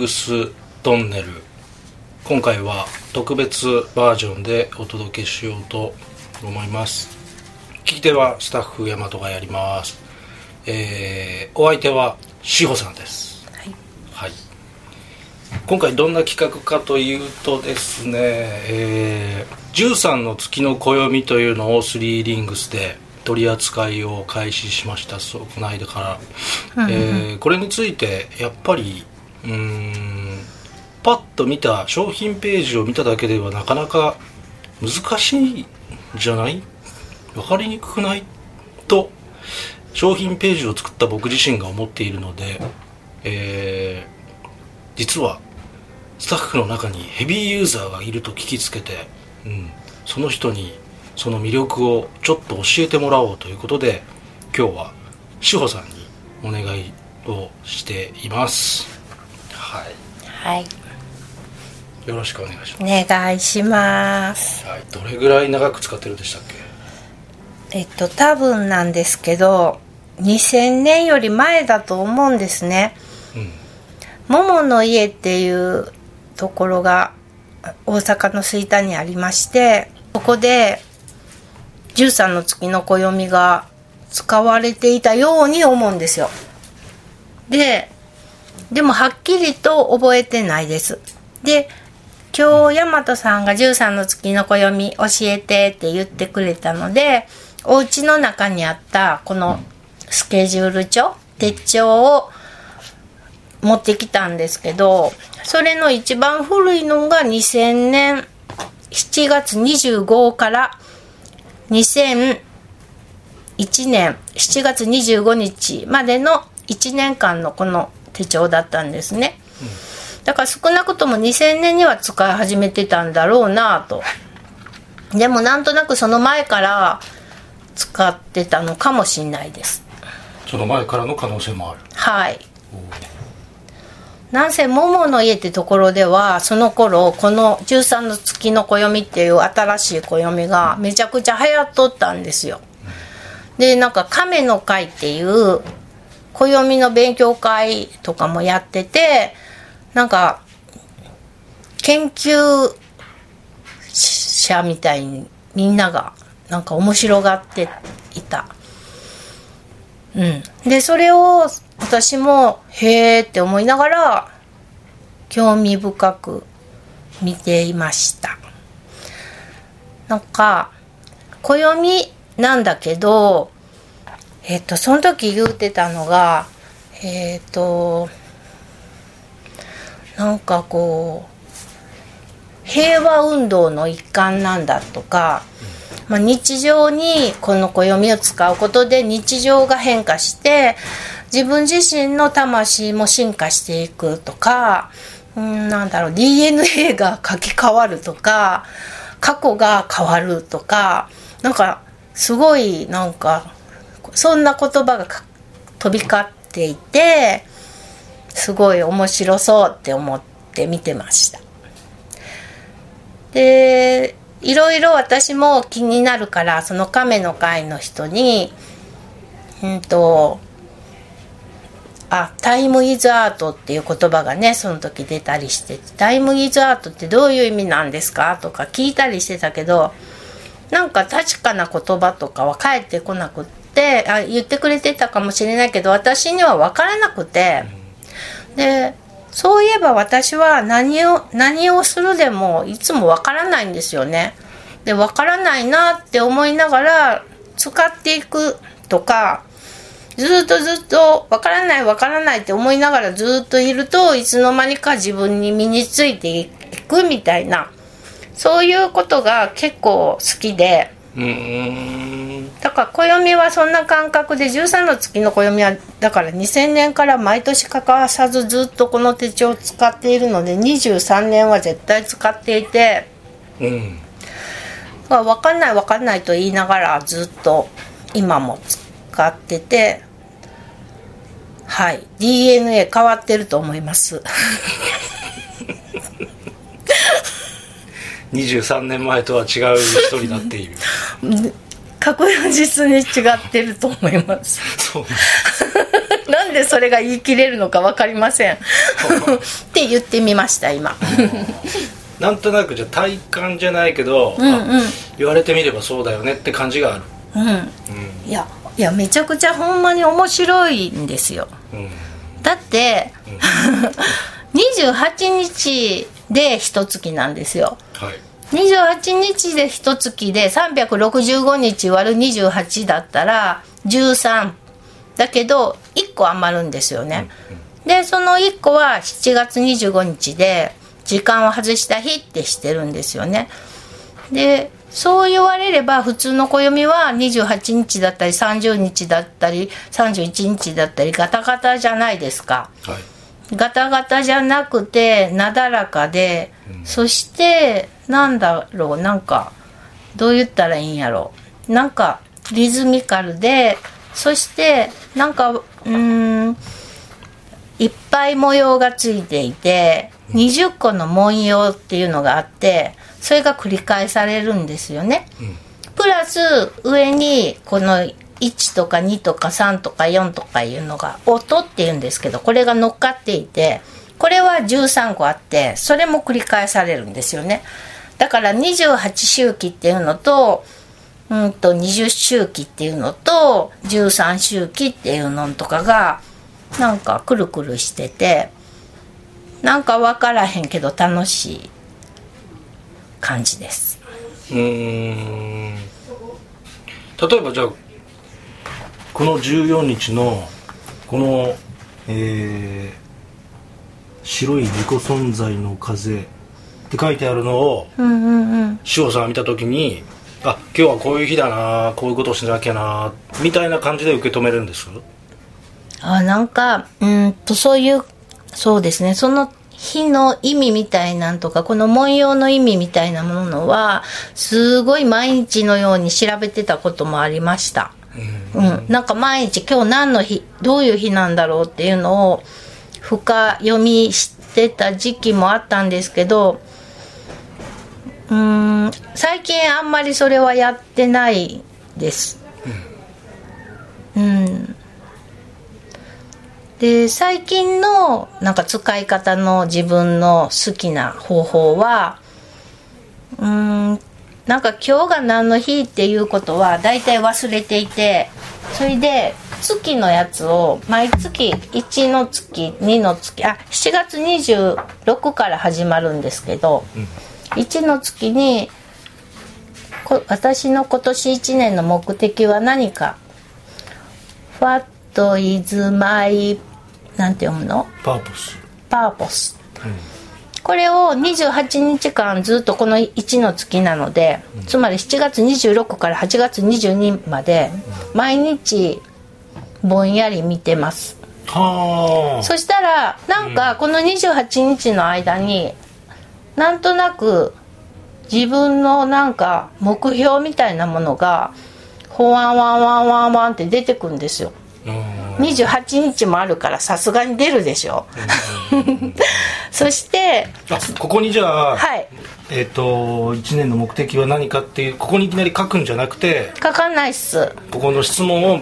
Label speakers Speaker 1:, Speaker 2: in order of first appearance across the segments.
Speaker 1: グストンネル。今回は特別バージョンでお届けしようと思います。聞き手はスタッフ大和がやります。えー、お相手は志保さんです。
Speaker 2: はい、
Speaker 1: はい、今回どんな企画かというとですね、えー、13の月の暦というのを3リングスで取り扱いを開始しました。そうこの間から、うんうん、えー、これについてやっぱりうん。パッと見た商品ページを見ただけではなかなか難しいんじゃない？分かりにくくない？と商品ページを作った僕自身が思っているので、えー、実はスタッフの中にヘビーユーザーがいると聞きつけて、うん、その人にその魅力をちょっと教えてもらおうということで今日は志保さんにお願いをしています。はい、
Speaker 2: はい。
Speaker 1: よろしくお願いします。
Speaker 2: お願いします、
Speaker 1: はい、どれぐらい長く使ってるでしたっ
Speaker 2: け？えっと多分なんですけど2000年より前だと思うんですね、うん、桃の家っていうところが大阪の吹田にありましてそこで13の月の暦が使われていたように思うんですよ。ででもはっきりと覚えてないです。で今日大和さんが13の月の暦教えてって言ってくれたのでお家の中にあったこのスケジュール帳手帳を持ってきたんですけどそれの一番古いのが2000年7月25から2001年7月25日までの1年間のこの手帳だったんですね。うんだから少なくとも2000年には使い始めてたんだろうなと。でもなんとなくその前から使ってたのかもしれないです。
Speaker 1: その前からの可能性もある。
Speaker 2: はい。なんせ桃の家ってところではその頃この13の月の暦っていう新しい暦がめちゃくちゃ流行っとったんですよ。でなんか亀の会っていう暦の勉強会とかもやっててなんか研究者みたいにみんながなんか面白がっていた。うん、でそれを私もへえって思いながら興味深く見ていましたなんか暦なんだけどえっ、とその時言うてたのがえっ、となんかこう平和運動の一環なんだとか、まあ、日常にこの暦を使うことで日常が変化して自分自身の魂も進化していくとか、うん、なんだろう DNA が書き換わるとか過去が変わるとかなんかすごいなんかそんな言葉が飛び交っていてすごい面白そうって思って見てました。でいろいろ私も気になるからその亀の会の人にうんとあタイムイズアートっていう言葉がねその時出たりしてタイムイズアートってどういう意味なんですか？とか聞いたりしてたけどなんか確かな言葉とかは返ってこなくってあ言ってくれてたかもしれないけど私には分からなくて。でそういえば私は何を何をするでもいつもわからないんですよね。でわからないなって思いながら使っていくとかずっとずっとわからないわからないって思いながらずっといるといつの間にか自分に身についていくみたいなそういうことが結構好きで。だから暦はそんな感覚で13の月の暦はだから2000年から毎年欠かさずずっとこの手帳を使っているので23年は絶対使っていて、うん、分かんない分かんないと言いながらずっと今も使っててはい。DNA 変わってると思います。
Speaker 1: 23年前とは違う人になっている
Speaker 2: 確実に違ってると思います。
Speaker 1: そう。
Speaker 2: なんなんでそれが言い切れるのか分かりません。って言ってみました今。
Speaker 1: なんとなくじゃあ体感じゃないけど、
Speaker 2: うんうん。
Speaker 1: 言われてみればそうだよねって感じがある。
Speaker 2: うん。いやいやめちゃくちゃほんまに面白いんですよ。
Speaker 1: うん。
Speaker 2: だって、28日で一月なんですよ。
Speaker 1: はい
Speaker 2: 28日で一月で365日割る28だったら13だけど1個余るんですよね、でその1個は7月25日で時間を外した日ってしてるんですよね。でそう言われれば普通の暦は28日だったり30日だったり31日だったりガタガタじゃないですか。
Speaker 1: はい。
Speaker 2: ガタガタじゃなくてなだらかで、そしてなんだろうなんかどう言ったらいいんやろう。なんかリズミカルでそしてなんかうーんいっぱい模様がついていて20個の文様っていうのがあってそれが繰り返されるんですよね。プラス上にこの1とか2とか3とか4とかいうのが音っていうんですけどこれが乗っかっていてこれは13個あってそれも繰り返されるんですよねだから28周期っていうのとうんと20周期っていうのと13周期っていうのとかがなんかくるくるしててなんか分からへんけど楽しい感じです。
Speaker 1: うん。例えばじゃあこの14日のこのえー白い自己存在の風って書いてあるのを
Speaker 2: うんうんうん。
Speaker 1: 志保さんが見た時にあ今日はこういう日だなこういうことをしなきゃなみたいな感じで受け止めるんです？
Speaker 2: あなんかうーんとそういうそうですね。その日の意味みたいなんとかこの文様の意味みたいなものはすごい毎日のように調べてたこともありました、うん。なんか毎日今日何の日どういう日なんだろうっていうのを深読みしてた時期もあったんですけどうーん。最近あんまりそれはやってないです。うん。で最近のなんか使い方の自分の好きな方法はうーん。なんか今日が何の日っていうことは大体忘れていてそれで月のやつを毎月1の月2の月あ7月26から始まるんですけど、1の月にこ私の今年1年の目的は何か？What is my なんて読むの？
Speaker 1: パーポス
Speaker 2: purpose これを28日間ずっとこの1の月なので、つまり7月26から8月22まで毎日ぼんやり見てます。
Speaker 1: はあ。
Speaker 2: そしたらなんかこの28日の間になんとなく自分のなんか目標みたいなものがほわんわんわんわんわんって出てくんですよ。
Speaker 1: うん。
Speaker 2: 28日もあるからさすがに出るでしょ。そして
Speaker 1: あここにじゃあ、
Speaker 2: はい。
Speaker 1: えっ、と1年の目的は何かっていうここにいきなり書くんじゃなくて
Speaker 2: 書かないっす。
Speaker 1: ここの質問を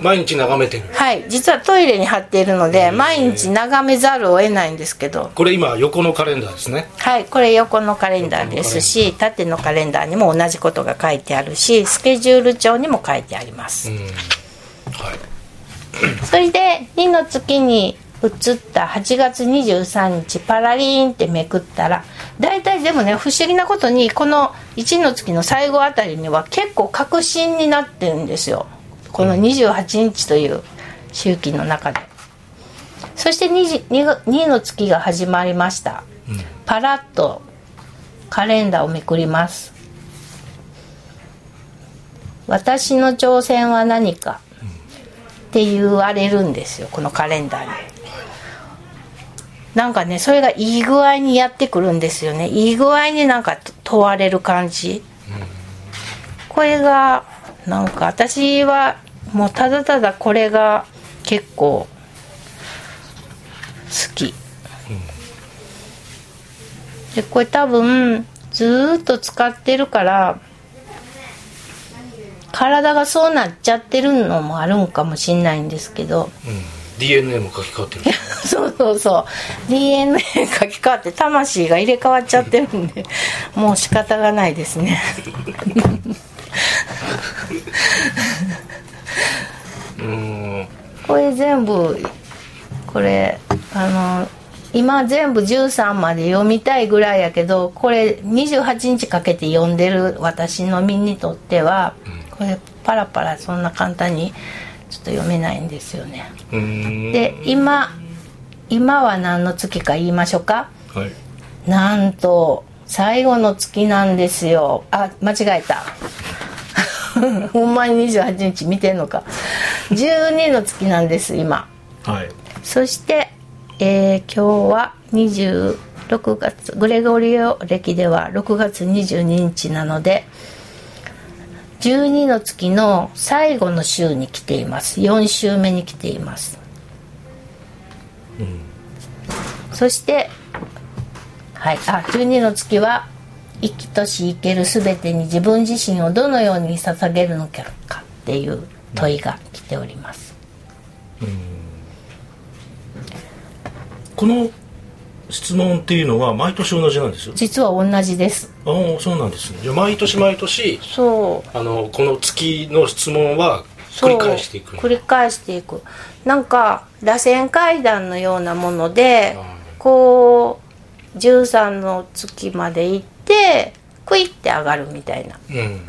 Speaker 1: 毎日眺めてる。
Speaker 2: はい。実はトイレに貼っているので毎日眺めざるを得ないんですけど。
Speaker 1: これ今横のカレンダーですね。
Speaker 2: はい。これ横のカレンダーですし縦のカレンダーにも同じことが書いてあるしスケジュール帳にも書いてあります。
Speaker 1: うん。はい。
Speaker 2: それで2の月に移った8月23日パラリーンってめくったら大体でもね不思議なことにこの1の月の最後あたりには結構確信になってるんですよこの28日という周期の中で。そして 2, 2, 2の月が始まりました、パラッとカレンダーをめくります。私の挑戦は何かって言われるんですよこのカレンダーに。なんかねそれがいい具合にやってくるんですよね。いい具合になんか問われる感じ。これがなんか私はもうただただこれが結構好き。でこれ多分ずーっと使ってるから体がそうなっちゃってるのもあるんかもしんないんですけど。
Speaker 1: DNA も書き換わってる
Speaker 2: そうそうそう。DNA 書き換わって魂が入れ替わっちゃってるんでもう仕方がないですね
Speaker 1: うん。
Speaker 2: これ全部これあの今全部13まで読みたいぐらいやけどこれ28日かけて読んでる私の身にとってはこれパラパラそんな簡単にちょっと読めないんですよね。
Speaker 1: うん。
Speaker 2: で今今は何の月か言いましょうか？
Speaker 1: はい。
Speaker 2: なんと最後の月なんですよ。あ間違えた ほんまに28日見てんのか。12の月なんです今。
Speaker 1: はい。
Speaker 2: そして、えー今日は26月。グレゴリオ歴では6月22日なので12の月の最後の週に来ています。4週目に来ています、そしてはい。あ12の月は生きとし生ける全てに自分自身をどのように捧げるのかっていう問いが来ております。
Speaker 1: この質問っていうのは毎年同じなんですよ？
Speaker 2: 実は同じです。
Speaker 1: ああそうなんですね。じゃあ毎年毎年
Speaker 2: そう。
Speaker 1: あのこの月の質問は繰り返していく
Speaker 2: 繰り返していく。なんか螺旋階段のようなもので
Speaker 1: はい。
Speaker 2: こう13の月まで行ってクイって上がるみたいな。
Speaker 1: うん。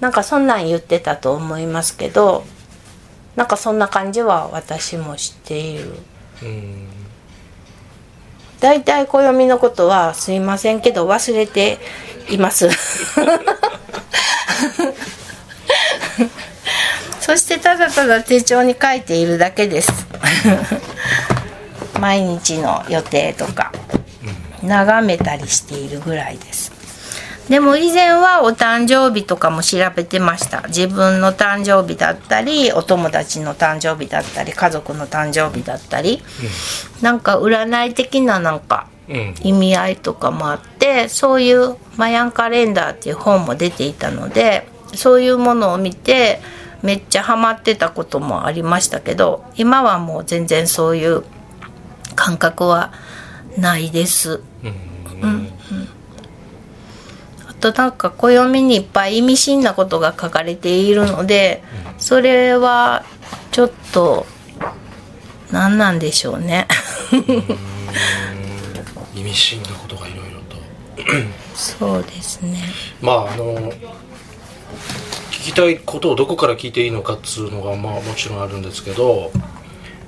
Speaker 2: なんかそんなん言ってたと思いますけどなんかそんな感じは私も知っている。
Speaker 1: うん。
Speaker 2: 大体暦のことはすいませんけど忘れています。そしてただただ手帳に書いているだけです。毎日の予定とか。眺めたりしているぐらいですでも以前はお誕生日とかも調べてました。自分の誕生日だったりお友達の誕生日だったり家族の誕生日だったり、なんか占い的ななんか
Speaker 1: うん。
Speaker 2: 意味合いとかもあってそういう「マヤンカレンダー」っていう本も出ていたのでそういうものを見てめっちゃハマってたこともありましたけど今はもう全然そういう感覚はないです。
Speaker 1: うん。
Speaker 2: あとなんか暦にいっぱい意味深なことが書かれているのでそれはちょっと何なんでしょうね。
Speaker 1: 意味深なことがいろいろと。
Speaker 2: そうですね。
Speaker 1: まああの聞きたいことをどこから聞いていいのかっつうのがまあもちろんあるんですけど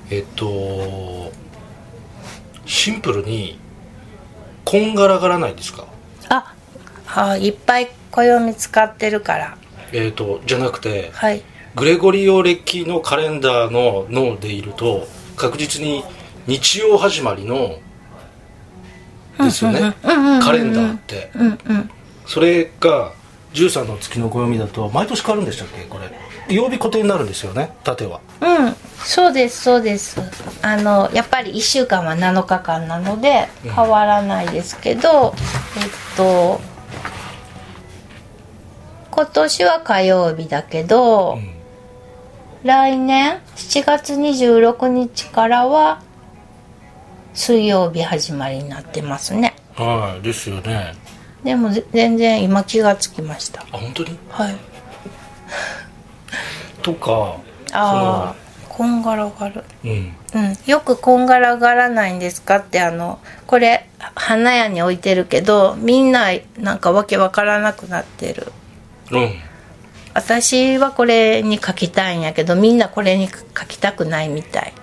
Speaker 1: えっとシンプルにこんがらがらないですか？
Speaker 2: あはいいっぱい暦使ってるから。
Speaker 1: えっとじゃなくて
Speaker 2: はい。
Speaker 1: グレゴリオ暦のカレンダーの脳でいると確実に日曜始まりのですよね。
Speaker 2: うんうんうんうん
Speaker 1: カレンダーって
Speaker 2: うんうん
Speaker 1: それが13の月の暦だと毎年変わるんでしたっけこれ曜日固定になるんですよね縦は
Speaker 2: うんそうですそうですあのやっぱり1週間は7日間なので
Speaker 1: うん
Speaker 2: 変わらないですけど、えっと今年は火曜日だけど、
Speaker 1: うん。
Speaker 2: 来年7月26日からは水曜日始まりになってますね。
Speaker 1: はいですよね。
Speaker 2: でもぜ全然今気がつきました。
Speaker 1: あ本当に？
Speaker 2: はい。
Speaker 1: とか
Speaker 2: ああこんがらがる。
Speaker 1: うん。
Speaker 2: うん、よくこんがらがらないんですかってあのこれ花屋に置いてるけどみんななんかわけわからなくなってる
Speaker 1: うん。
Speaker 2: 私はこれに書きたいんやけどみんなこれに書きたくないみたい。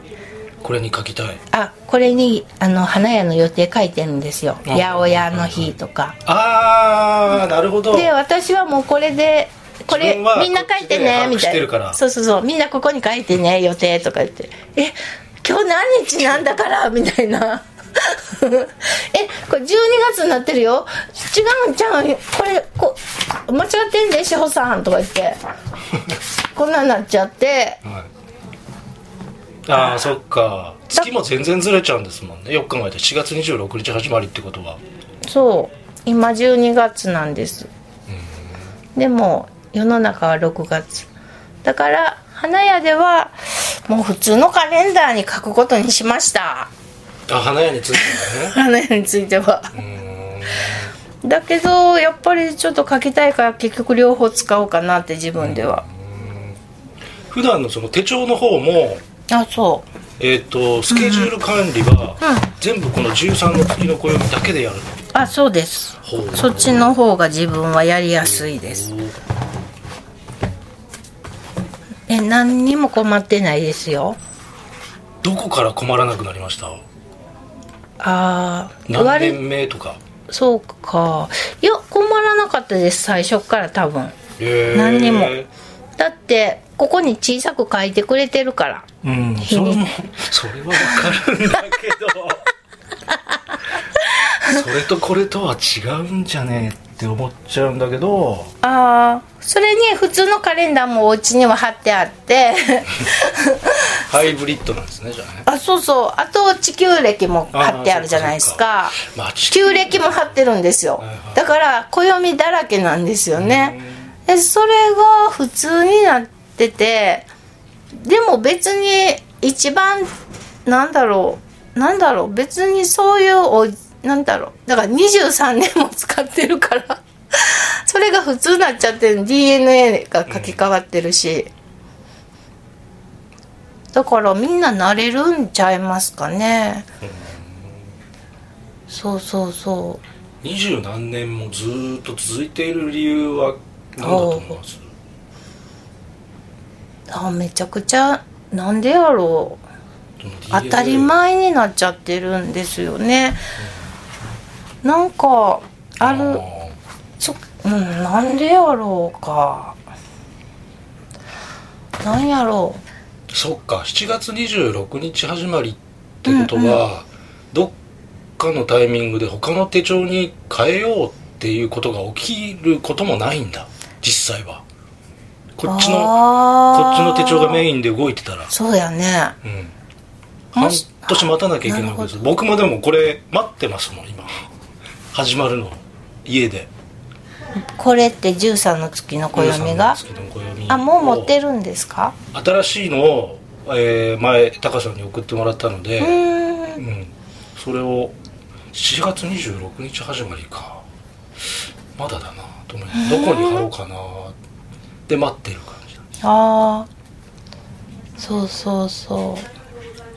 Speaker 1: これに書きたい。
Speaker 2: あこれにあの花屋の予定書いてるんですよ。
Speaker 1: あ。
Speaker 2: 八百屋の日とか。
Speaker 1: ああなるほど。
Speaker 2: で私はもうこれでこれみんな書いてねみたいな。そうそうそう。みんなここに書いてね予定とか言って。え今日何日なんだからみたいな えこれ12月になってるよ。違うんちゃうん。これこ間違ってんで志保さんとか言って。こんなんなっちゃって。
Speaker 1: はい。ああそっか。月も全然ずれちゃうんですもんね。よく考えて4月26日始まりってことは。
Speaker 2: そう。今12月なんです。でも世の中は6月。だから花屋ではもう普通のカレンダーに書くことにしました
Speaker 1: あ花屋について
Speaker 2: 花屋については。だけどやっぱりちょっと書きたいから結局両方使おうかなって自分では、
Speaker 1: 普段のその手帳の方も
Speaker 2: あそう。
Speaker 1: えっ、とスケジュール管理は全部この13の月の暦だけでやるの
Speaker 2: あそうです。そっちの方が自分はやりやすいです。え何にも困ってないですよ。
Speaker 1: どこから困らなくなりました？
Speaker 2: ああ
Speaker 1: 何
Speaker 2: 割
Speaker 1: 年目とか？
Speaker 2: そうか。いや困らなかったです最初から多分。何にも。だってここに小さく書いてくれてるから。
Speaker 1: うんそれも それはわかるんだけど。それとこれとは違うんじゃねえって思っちゃうんだけど
Speaker 2: ああそれに普通のカレンダーもお家には貼ってあって。
Speaker 1: ハイブリッドなんですねじゃあね。
Speaker 2: あそうそう。あと地球歴も貼ってあるじゃないですか。
Speaker 1: まあ
Speaker 2: 地球。歴も貼ってるんですよ。
Speaker 1: はいはい。
Speaker 2: だから暦だらけなんですよね。でそれが普通になっててでも別に一番なんだろう。なんだろう。別にそういうおなんだろう。だから23年も使ってるから。それが普通になっちゃってる。DNA が書き換わってるし、だからみんな慣れるんちゃいますかね、そうそうそう。
Speaker 1: 二十何年もずーっと続いている理由は何だと思います？
Speaker 2: あめちゃくちゃなんでやろう。当たり前になっちゃってるんですよねなんかある
Speaker 1: ー
Speaker 2: そうんなんでやろうか。なんやろ
Speaker 1: そっか7月26日始まりってことは、どっかのタイミングで他の手帳に変えようっていうことが起きることもないんだ実際は。
Speaker 2: う
Speaker 1: こっちのこっちの手帳がメインで動いてたら、
Speaker 2: そうやね。
Speaker 1: うん、半年待たなきゃいけないわけです。僕もでもこれ待ってますもん今始まるの。家で。
Speaker 2: これって13の月の暦が
Speaker 1: ？13の月の暦。
Speaker 2: あもう持って
Speaker 1: る
Speaker 2: るんですか？
Speaker 1: 新しいのを、えー前タカさんに送ってもらったので、
Speaker 2: うーん。
Speaker 1: うん、それを7月26日始まりか。まだだなと思いどこに貼ろうかなで待ってる感じ
Speaker 2: ああそうそうそ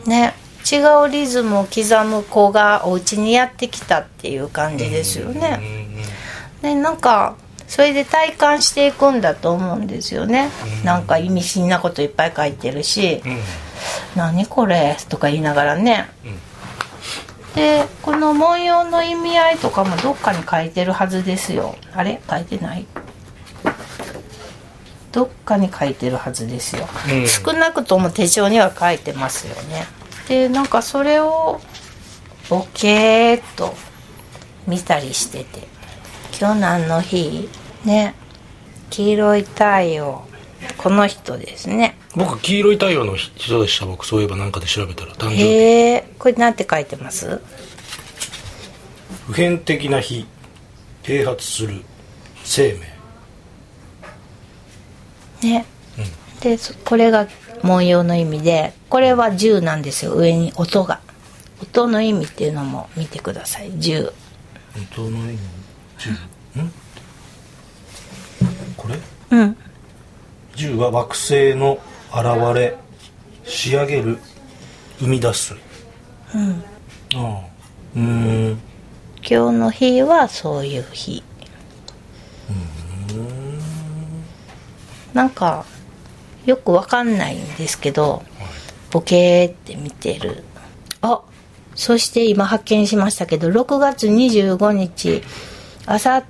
Speaker 2: う。ね違うリズムを刻む子がお家にやってきたっていう感じですよね。
Speaker 1: うんうんうん
Speaker 2: ねなんかそれで体感していくんだと思うんですよね。なんか意味深なこといっぱい書いてるし
Speaker 1: うん「
Speaker 2: 何これ?」とか言いながらね。
Speaker 1: うん
Speaker 2: でこの文様の意味合いとかもどっかに書いてるはずですよ。あれ？書いてない？どっかに書いてるはずですよ。
Speaker 1: うん
Speaker 2: 少なくとも手帳には書いてますよね。でなんかそれをボケーっと見たりしてて。今日何の日？ね。黄色い太陽。この人ですね。
Speaker 1: 僕黄色い太陽の人でした。僕そういえばなんかで調べたら。誕生日。
Speaker 2: へえ。これなんて書いてます？
Speaker 1: 普遍的な日。併発する。生命。
Speaker 2: ね、でそこれが文様の意味でこれは10なんですよ。上に音が。音の意味っていうのも見てください。10
Speaker 1: 本当の意味？10ん。これ？
Speaker 2: うん。
Speaker 1: 10は惑星の現れ仕上げる生み出す。
Speaker 2: うん。
Speaker 1: ああ。うーん。
Speaker 2: 今日の日はそういう日。なんかよくわかんないんですけどボケーって見てる。あそして今発見しましたけど6月25日あさっ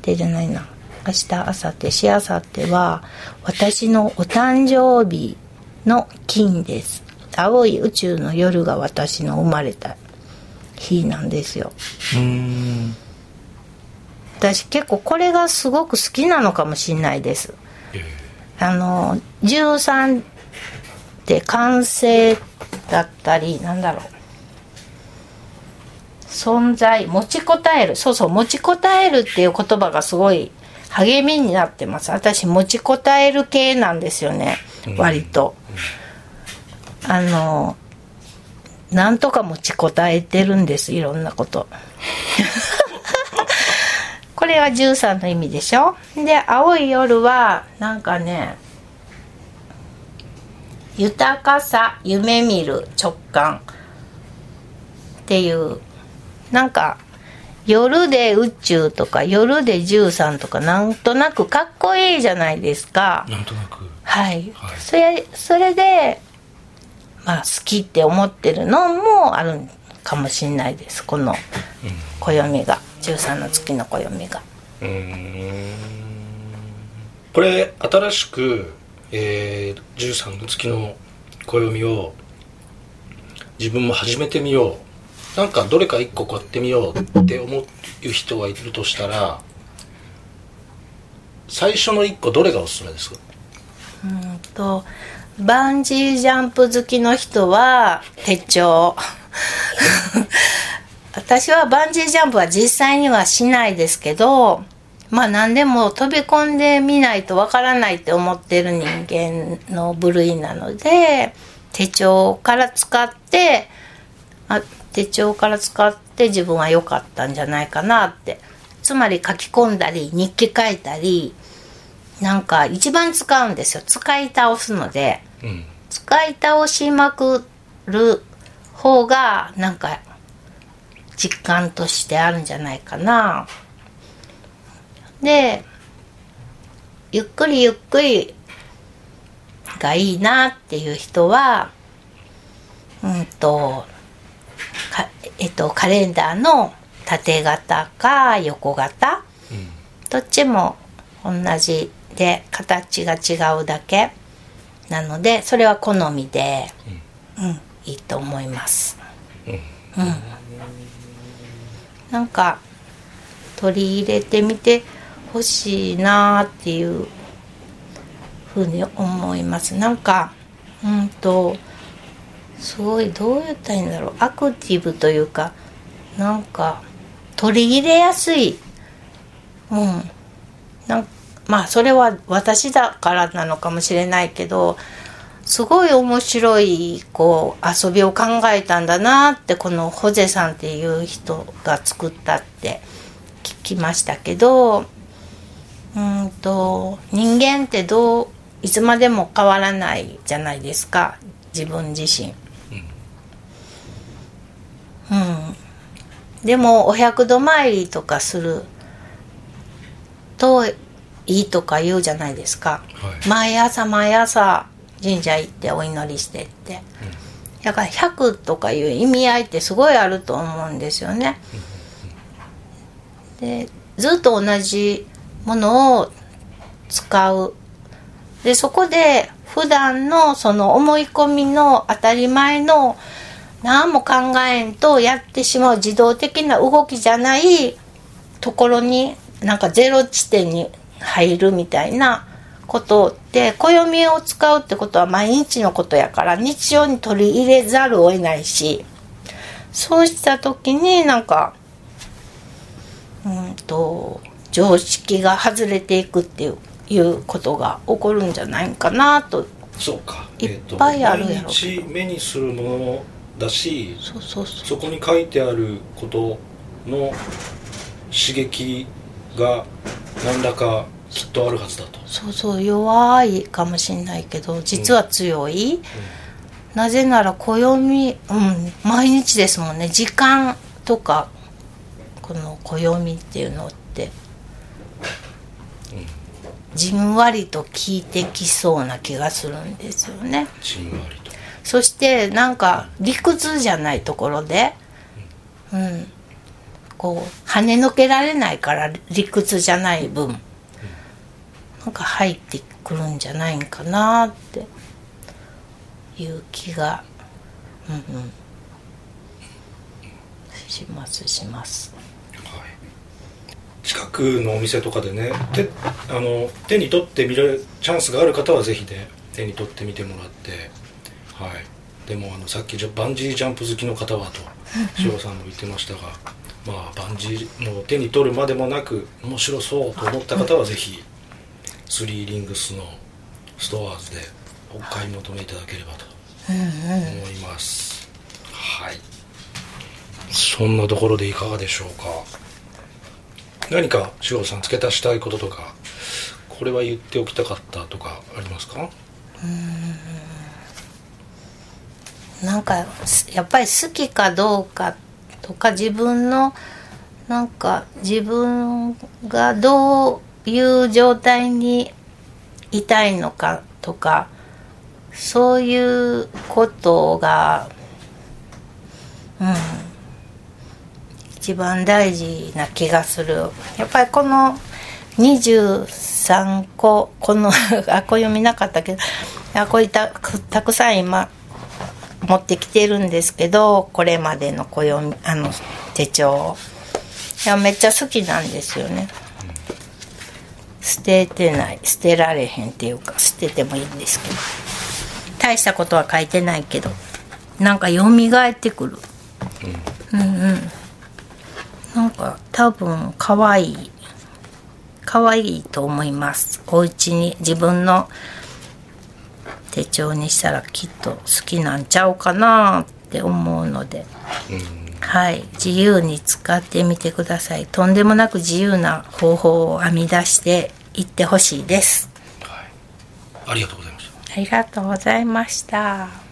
Speaker 2: てじゃないな。明日あさってしあさっては私のお誕生日の金です。青い宇宙の夜が私の生まれた日なんですよ。
Speaker 1: うーん。
Speaker 2: 私結構これがすごく好きなのかもしれないです。
Speaker 1: え
Speaker 2: あの13って完成だったりなんだろう。存在持ちこたえる。そうそう持ちこたえるっていう言葉がすごい励みになってます。私持ちこたえる系なんですよね。割と、あのなんとか持ちこたえてるんです。いろんなことこれは13の意味でしょ？で青い夜はなんかね豊かさ夢見る直感っていうなんか夜で宇宙とか夜で13とかなんとなくかっこいいじゃないですか。
Speaker 1: なんとなく。
Speaker 2: はい、はい、それそれでまあ好きって思ってるのもあるかもしれないですこの暦が、うん、13の月の暦が。うん。
Speaker 1: これ新しく、えー、13の月の暦を自分も始めてみよう。なんかどれか一個買ってみようって思う人がいるとしたら最初の一個どれがおすすめですか？
Speaker 2: うんとバンジージャンプ好きの人は手帳 私はバンジージャンプは実際にはしないですけどまあ何でも飛び込んでみないとわからないって思ってる人間の部類なので手帳から使ってあ手帳から使って自分は良かったんじゃないかなって。つまり書き込んだり日記書いたりなんか一番使うんですよ。使い倒すので、うん、使い倒しまくる方がなんか実感としてあるんじゃないかな。でゆっくりゆっくりがいいなっていう人はうんとえっと、カレンダーの縦型か横型、うん、どっちも同じで形が違うだけ。なのでそれは好みで、うん、うん、いいと思います、うん、うん、なんか取り入れてみてほしいなっていうふうに思います。なんかうんとすごいどう言ったらいいんだろう。アクティブというかなんか取り入れやすいうん。なんまあそれは私だからなのかもしれないけどすごい面白いこう遊びを考えたんだなってこのホゼさんっていう人が作ったって聞きましたけどうんと人間ってどういつまでも変わらないじゃないですか。自分自身。うん。でもお百度参りとかするといいとか言うじゃないですか、はい、毎朝毎朝神社行ってお祈りしてって、だから100とかいう意味合いってすごいあると思うんですよね、でずっと同じものを使う。でそこで普段のその思い込みの当たり前の何も考えんとやってしまう自動的な動きじゃないところになんかゼロ地点に入るみたいなことって暦を使うってことは毎日のことやから日常に取り入れざるを得ないしそうした時になんかうんと常識が外れていくっていういうことが起こるんじゃないかなと。
Speaker 1: そうか、
Speaker 2: いっぱいある
Speaker 1: やろ、えー、目にするものだしそこに書いてあることの刺激が何らかきっとあるはずだと。
Speaker 2: そうそう弱いかもしれないけど実は強い、うん。うん、なぜなら暦うん毎日ですもんね。時間とかこの暦っていうのって、うん、じんわりと効いてきそうな気がするんですよね。
Speaker 1: じんわりと。
Speaker 2: そしてなんか理屈じゃないところで、うん、こう跳ねのけられないから理屈じゃない分なんか入ってくるんじゃないんかなっていう気が、うんうん、しますします。
Speaker 1: 近くのお店とかでね手あの手に取ってみるチャンスがある方はぜひね手に取ってみてもらってはい、でもあのさっきバンジージャンプ好きの方はと志郎さんも言ってましたが、まあ、バンジーの手に取るまでもなく面白そうと思った方はぜひスリーリングスのストアーズでお買い求めいただければと思います、はい。そんなところでいかがでしょうか。何か志保さん付け足したいこととかこれは言っておきたかったとかありますか？
Speaker 2: なんかやっぱり好きかどうかとか自分のなんか自分がどういう状態にいたいのかとかそういうことがうん一番大事な気がする。やっぱりこの23個この あこれ見なかったけどあこれたたくさん今持ってきてるんですけどこれまでの暦あの手帳。いやめっちゃ好きなんですよね。捨ててない捨てられへんっていうか捨ててもいいんですけど。大したことは書いてないけどなんか蘇ってくる。うん。うんなんか多分可愛い可愛いと思います。お家に自分の手帳にしたらきっと好きなんちゃうかなって思うので、はい。自由に使ってみてください。とんでもなく自由な方法を編み出していってほしいです。
Speaker 1: はい。ありがとうございました。
Speaker 2: ありがとうございました